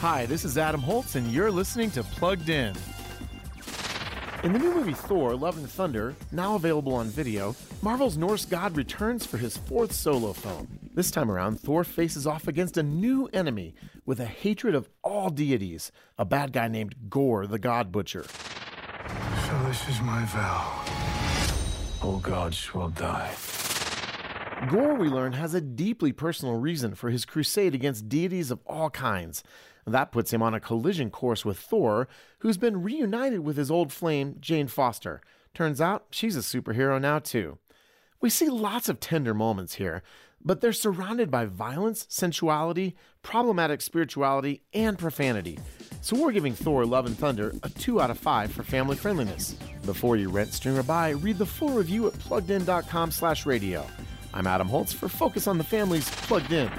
Hi, this is Adam Holz, and you're listening to Plugged In. In the new movie Thor Love and Thunder, now available on video, Marvel's Norse god returns for his fourth solo film. This time around, Thor faces off against a new enemy with a hatred of all deities, a bad guy named Gorr the God Butcher. So, this is my vow. All gods will die. Gorr, we learn, has a deeply personal reason for his crusade against deities of all kinds. That puts him on a collision course with Thor, who's been reunited with his old flame, Jane Foster. Turns out she's a superhero now, too. We see lots of tender moments here, but they're surrounded by violence, sensuality, problematic spirituality, and profanity. So we're giving Thor Love and Thunder a 2 out of 5 for family friendliness. Before you rent, stream, or buy, read the full review at pluggedin.com slash radio. I'm Adam Holz for Focus on the Family's Plugged In.